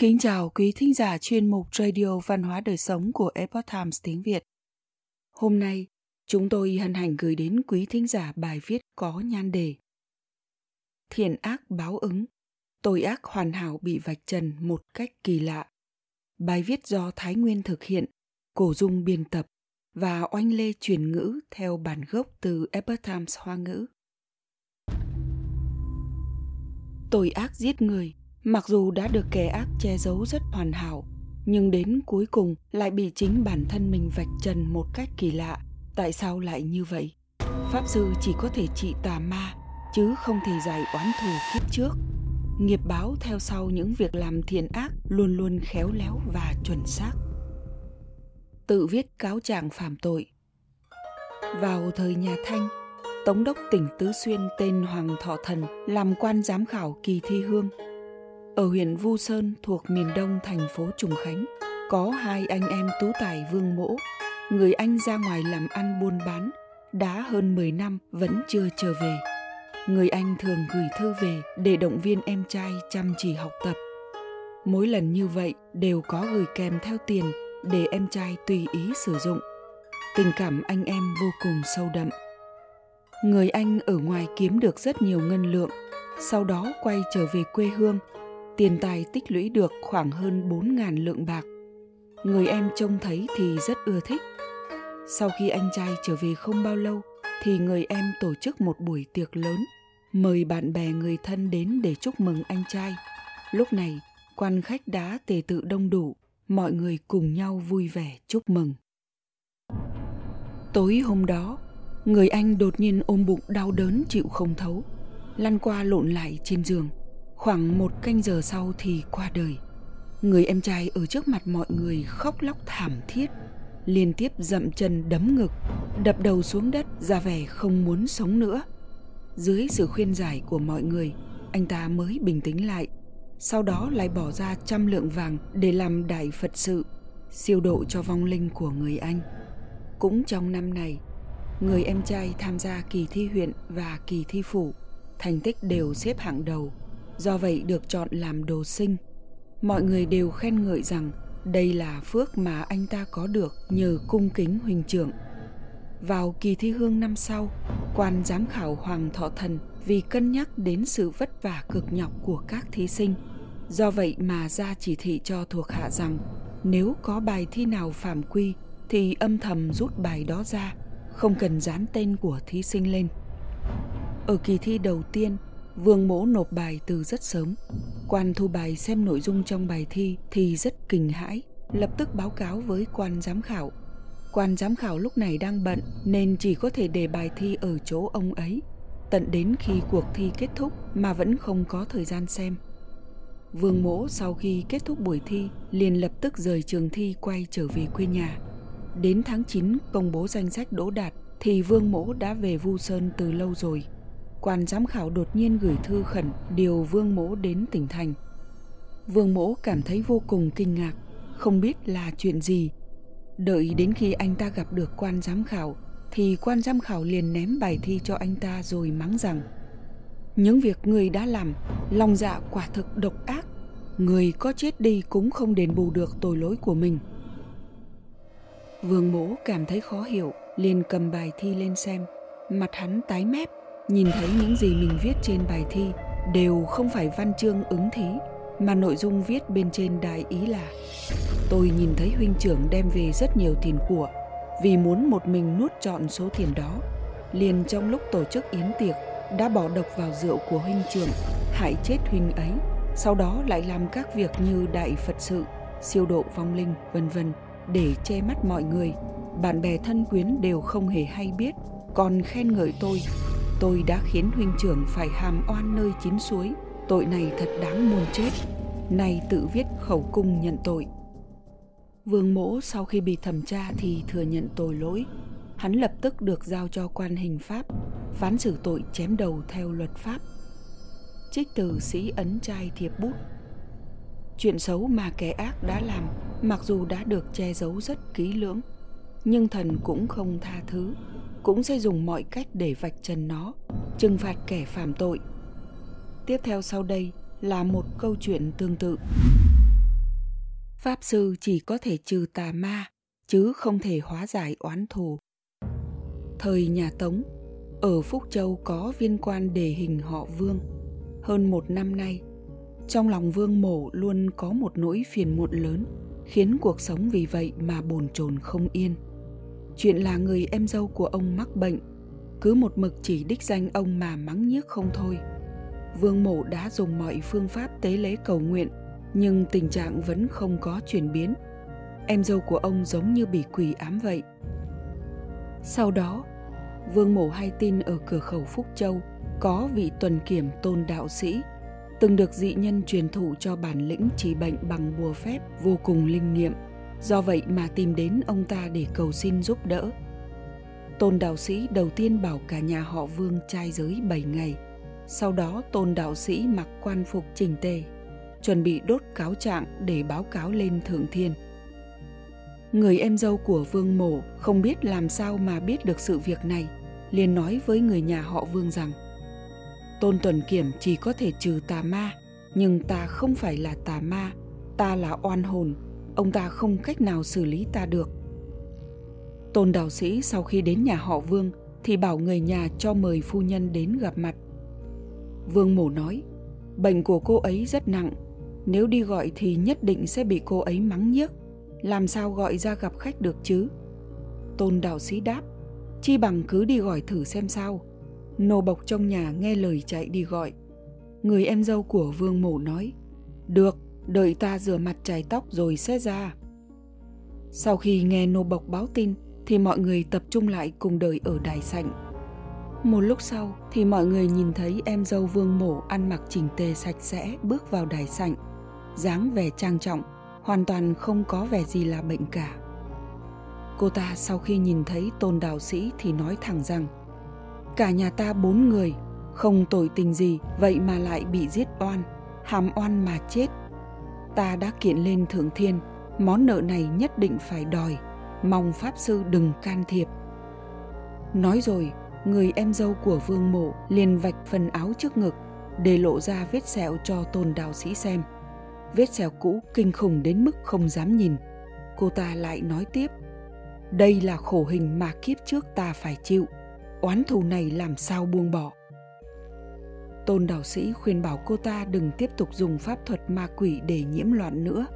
Kính chào quý thính giả chuyên mục Radio Văn hóa Đời Sống của Epoch Times tiếng Việt. Hôm nay, chúng tôi hân hạnh gửi đến quý thính giả bài viết có nhan đề Thiện ác báo ứng, tội ác hoàn hảo bị vạch trần một cách kỳ lạ. Bài viết do Thái Nguyên thực hiện, Cổ Dung biên tập và Oanh Lê truyền ngữ theo bản gốc từ Epoch Times Hoa ngữ. Tội ác giết người mặc dù đã được kẻ ác che giấu rất hoàn hảo, nhưng đến cuối cùng lại bị chính bản thân mình vạch trần một cách kỳ lạ. Tại sao lại như vậy? Pháp sư chỉ có thể trị tà ma, chứ không thể giải oán thù kiếp trước. Nghiệp báo theo sau những việc làm thiện ác luôn luôn khéo léo và chuẩn xác. Tự viết cáo trạng phạm tội. Vào thời nhà thanh, tống đốc tỉnh tứ xuyên tên hoàng thọ thần làm quan giám khảo kỳ thi hương ở huyện Vu Sơn thuộc miền đông thành phố Trùng Khánh, có hai anh em tú tài vương mỗ. Người anh ra ngoài làm ăn buôn bán, đã hơn 10 năm vẫn chưa trở về. Người anh thường gửi thư về để động viên em trai chăm chỉ học tập. Mỗi lần như vậy đều có gửi kèm theo tiền để em trai tùy ý sử dụng. Tình cảm anh em vô cùng sâu đậm. Người anh ở ngoài kiếm được rất nhiều ngân lượng, sau đó quay trở về quê hương tiền tài tích lũy được khoảng hơn 4.000 lượng bạc. Người em trông thấy thì rất ưa thích. Sau khi anh trai trở về không bao lâu, thì người em tổ chức một buổi tiệc lớn, mời bạn bè người thân đến để chúc mừng anh trai. Lúc này, quan khách đã tề tự đông đủ, mọi người cùng nhau vui vẻ chúc mừng. Tối hôm đó, người anh đột nhiên ôm bụng đau đớn chịu không thấu, lăn qua lộn lại trên giường. Khoảng một canh giờ sau thì qua đời. Người em trai ở trước mặt mọi người khóc lóc thảm thiết, liên tiếp dậm chân đấm ngực, đập đầu xuống đất ra vẻ không muốn sống nữa. Dưới sự khuyên giải của mọi người, anh ta mới bình tĩnh lại, sau đó lại bỏ ra trăm lượng vàng để làm đại Phật sự, siêu độ cho vong linh của người anh. Cũng trong năm này, người em trai tham gia kỳ thi huyện và kỳ thi phủ, thành tích đều xếp hạng đầu do vậy được chọn làm đồ sinh. Mọi người đều khen ngợi rằng đây là phước mà anh ta có được nhờ cung kính huynh trưởng. Vào kỳ thi hương năm sau, quan giám khảo Hoàng Thọ Thần vì cân nhắc đến sự vất vả cực nhọc của các thí sinh. Do vậy mà ra chỉ thị cho thuộc hạ rằng nếu có bài thi nào phạm quy thì âm thầm rút bài đó ra, không cần dán tên của thí sinh lên. Ở kỳ thi đầu tiên, Vương mỗ nộp bài từ rất sớm. Quan thu bài xem nội dung trong bài thi thì rất kinh hãi, lập tức báo cáo với quan giám khảo. Quan giám khảo lúc này đang bận nên chỉ có thể để bài thi ở chỗ ông ấy, tận đến khi cuộc thi kết thúc mà vẫn không có thời gian xem. Vương mỗ sau khi kết thúc buổi thi liền lập tức rời trường thi quay trở về quê nhà. Đến tháng 9 công bố danh sách đỗ đạt thì Vương mỗ đã về Vu Sơn từ lâu rồi quan giám khảo đột nhiên gửi thư khẩn điều Vương Mỗ đến tỉnh thành. Vương Mỗ cảm thấy vô cùng kinh ngạc, không biết là chuyện gì. Đợi đến khi anh ta gặp được quan giám khảo, thì quan giám khảo liền ném bài thi cho anh ta rồi mắng rằng Những việc người đã làm, lòng dạ quả thực độc ác, người có chết đi cũng không đền bù được tội lỗi của mình. Vương Mỗ cảm thấy khó hiểu, liền cầm bài thi lên xem, mặt hắn tái mép, nhìn thấy những gì mình viết trên bài thi đều không phải văn chương ứng thí, mà nội dung viết bên trên đại ý là, tôi nhìn thấy huynh trưởng đem về rất nhiều tiền của, vì muốn một mình nuốt trọn số tiền đó. Liền trong lúc tổ chức yến tiệc, đã bỏ độc vào rượu của huynh trưởng, hại chết huynh ấy. Sau đó lại làm các việc như đại phật sự, siêu độ vong linh, vân vân, để che mắt mọi người. Bạn bè thân quyến đều không hề hay biết. Còn khen ngợi tôi tôi đã khiến huynh trưởng phải hàm oan nơi chín suối. Tội này thật đáng muôn chết. Nay tự viết khẩu cung nhận tội. Vương mỗ sau khi bị thẩm tra thì thừa nhận tội lỗi. Hắn lập tức được giao cho quan hình pháp, phán xử tội chém đầu theo luật pháp. Trích từ sĩ ấn trai thiệp bút. Chuyện xấu mà kẻ ác đã làm, mặc dù đã được che giấu rất kỹ lưỡng, nhưng thần cũng không tha thứ cũng sẽ dùng mọi cách để vạch trần nó trừng phạt kẻ phạm tội tiếp theo sau đây là một câu chuyện tương tự Pháp sư chỉ có thể trừ tà ma, chứ không thể hóa giải oán thù. Thời nhà Tống, ở Phúc Châu có viên quan đề hình họ Vương. Hơn một năm nay, trong lòng Vương Mổ luôn có một nỗi phiền muộn lớn, khiến cuộc sống vì vậy mà bồn chồn không yên. Chuyện là người em dâu của ông mắc bệnh, cứ một mực chỉ đích danh ông mà mắng nhiếc không thôi. Vương Mổ đã dùng mọi phương pháp tế lễ cầu nguyện, nhưng tình trạng vẫn không có chuyển biến. Em dâu của ông giống như bị quỷ ám vậy. Sau đó, Vương Mổ hay tin ở cửa khẩu Phúc Châu có vị tuần kiểm tôn đạo sĩ từng được dị nhân truyền thụ cho bản lĩnh trị bệnh bằng bùa phép vô cùng linh nghiệm. Do vậy mà tìm đến ông ta để cầu xin giúp đỡ. Tôn đạo sĩ đầu tiên bảo cả nhà họ Vương trai giới 7 ngày. Sau đó tôn đạo sĩ mặc quan phục chỉnh tề, chuẩn bị đốt cáo trạng để báo cáo lên Thượng Thiên. Người em dâu của Vương Mổ không biết làm sao mà biết được sự việc này, liền nói với người nhà họ Vương rằng Tôn Tuần Kiểm chỉ có thể trừ tà ma, nhưng ta không phải là tà ma, ta là oan hồn, ông ta không cách nào xử lý ta được. Tôn đạo sĩ sau khi đến nhà họ Vương thì bảo người nhà cho mời phu nhân đến gặp mặt. Vương Mổ nói, bệnh của cô ấy rất nặng, nếu đi gọi thì nhất định sẽ bị cô ấy mắng nhiếc, làm sao gọi ra gặp khách được chứ? Tôn đạo sĩ đáp, chi bằng cứ đi gọi thử xem sao. Nô bộc trong nhà nghe lời chạy đi gọi. Người em dâu của vương mổ nói, được, đợi ta rửa mặt chải tóc rồi sẽ ra. Sau khi nghe nô bộc báo tin thì mọi người tập trung lại cùng đợi ở đài sảnh. Một lúc sau thì mọi người nhìn thấy em dâu vương mổ ăn mặc chỉnh tề sạch sẽ bước vào đài sảnh. dáng vẻ trang trọng, hoàn toàn không có vẻ gì là bệnh cả. Cô ta sau khi nhìn thấy tôn đạo sĩ thì nói thẳng rằng Cả nhà ta bốn người, không tội tình gì vậy mà lại bị giết oan, hàm oan mà chết. Ta đã kiện lên thượng thiên, món nợ này nhất định phải đòi, mong Pháp Sư đừng can thiệp. Nói rồi, người em dâu của vương mộ liền vạch phần áo trước ngực để lộ ra vết sẹo cho tôn đạo sĩ xem. Vết sẹo cũ kinh khủng đến mức không dám nhìn. Cô ta lại nói tiếp, đây là khổ hình mà kiếp trước ta phải chịu oán thù này làm sao buông bỏ tôn đạo sĩ khuyên bảo cô ta đừng tiếp tục dùng pháp thuật ma quỷ để nhiễm loạn nữa.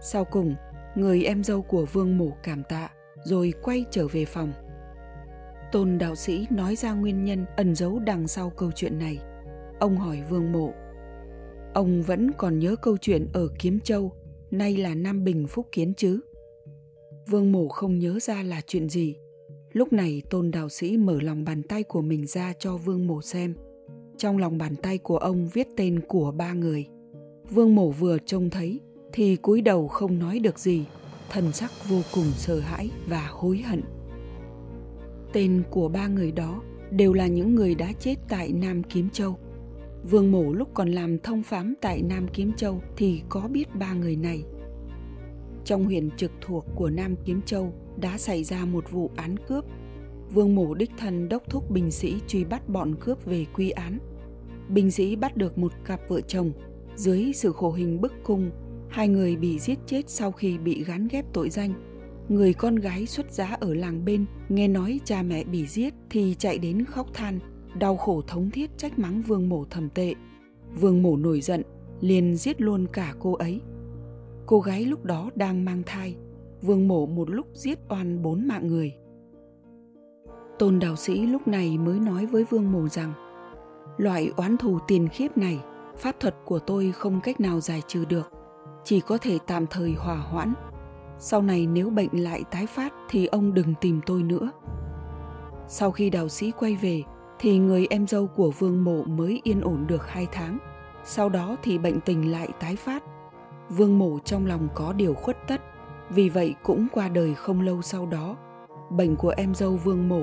Sau cùng, người em dâu của vương mổ cảm tạ, rồi quay trở về phòng. Tôn đạo sĩ nói ra nguyên nhân ẩn giấu đằng sau câu chuyện này. Ông hỏi vương mộ ông vẫn còn nhớ câu chuyện ở kiếm châu, nay là nam bình phúc kiến chứ? Vương mổ không nhớ ra là chuyện gì. Lúc này tôn đạo sĩ mở lòng bàn tay của mình ra cho vương mổ xem. Trong lòng bàn tay của ông viết tên của ba người. Vương mổ vừa trông thấy thì cúi đầu không nói được gì, thần sắc vô cùng sợ hãi và hối hận. Tên của ba người đó đều là những người đã chết tại Nam Kiếm Châu. Vương Mổ lúc còn làm thông phám tại Nam Kiếm Châu thì có biết ba người này. Trong huyện trực thuộc của Nam Kiếm Châu đã xảy ra một vụ án cướp. Vương Mổ đích thân đốc thúc binh sĩ truy bắt bọn cướp về quy án. Binh sĩ bắt được một cặp vợ chồng. Dưới sự khổ hình bức cung, hai người bị giết chết sau khi bị gán ghép tội danh. Người con gái xuất giá ở làng bên nghe nói cha mẹ bị giết thì chạy đến khóc than, đau khổ thống thiết trách mắng Vương Mổ thầm tệ. Vương Mổ nổi giận, liền giết luôn cả cô ấy. Cô gái lúc đó đang mang thai, vương mổ một lúc giết oan bốn mạng người. Tôn đạo sĩ lúc này mới nói với vương Mồ rằng, loại oán thù tiền khiếp này, pháp thuật của tôi không cách nào giải trừ được, chỉ có thể tạm thời hòa hoãn. Sau này nếu bệnh lại tái phát thì ông đừng tìm tôi nữa. Sau khi đạo sĩ quay về, thì người em dâu của vương mộ mới yên ổn được hai tháng. Sau đó thì bệnh tình lại tái phát. Vương mộ trong lòng có điều khuất tất, vì vậy cũng qua đời không lâu sau đó, bệnh của em dâu vương mổ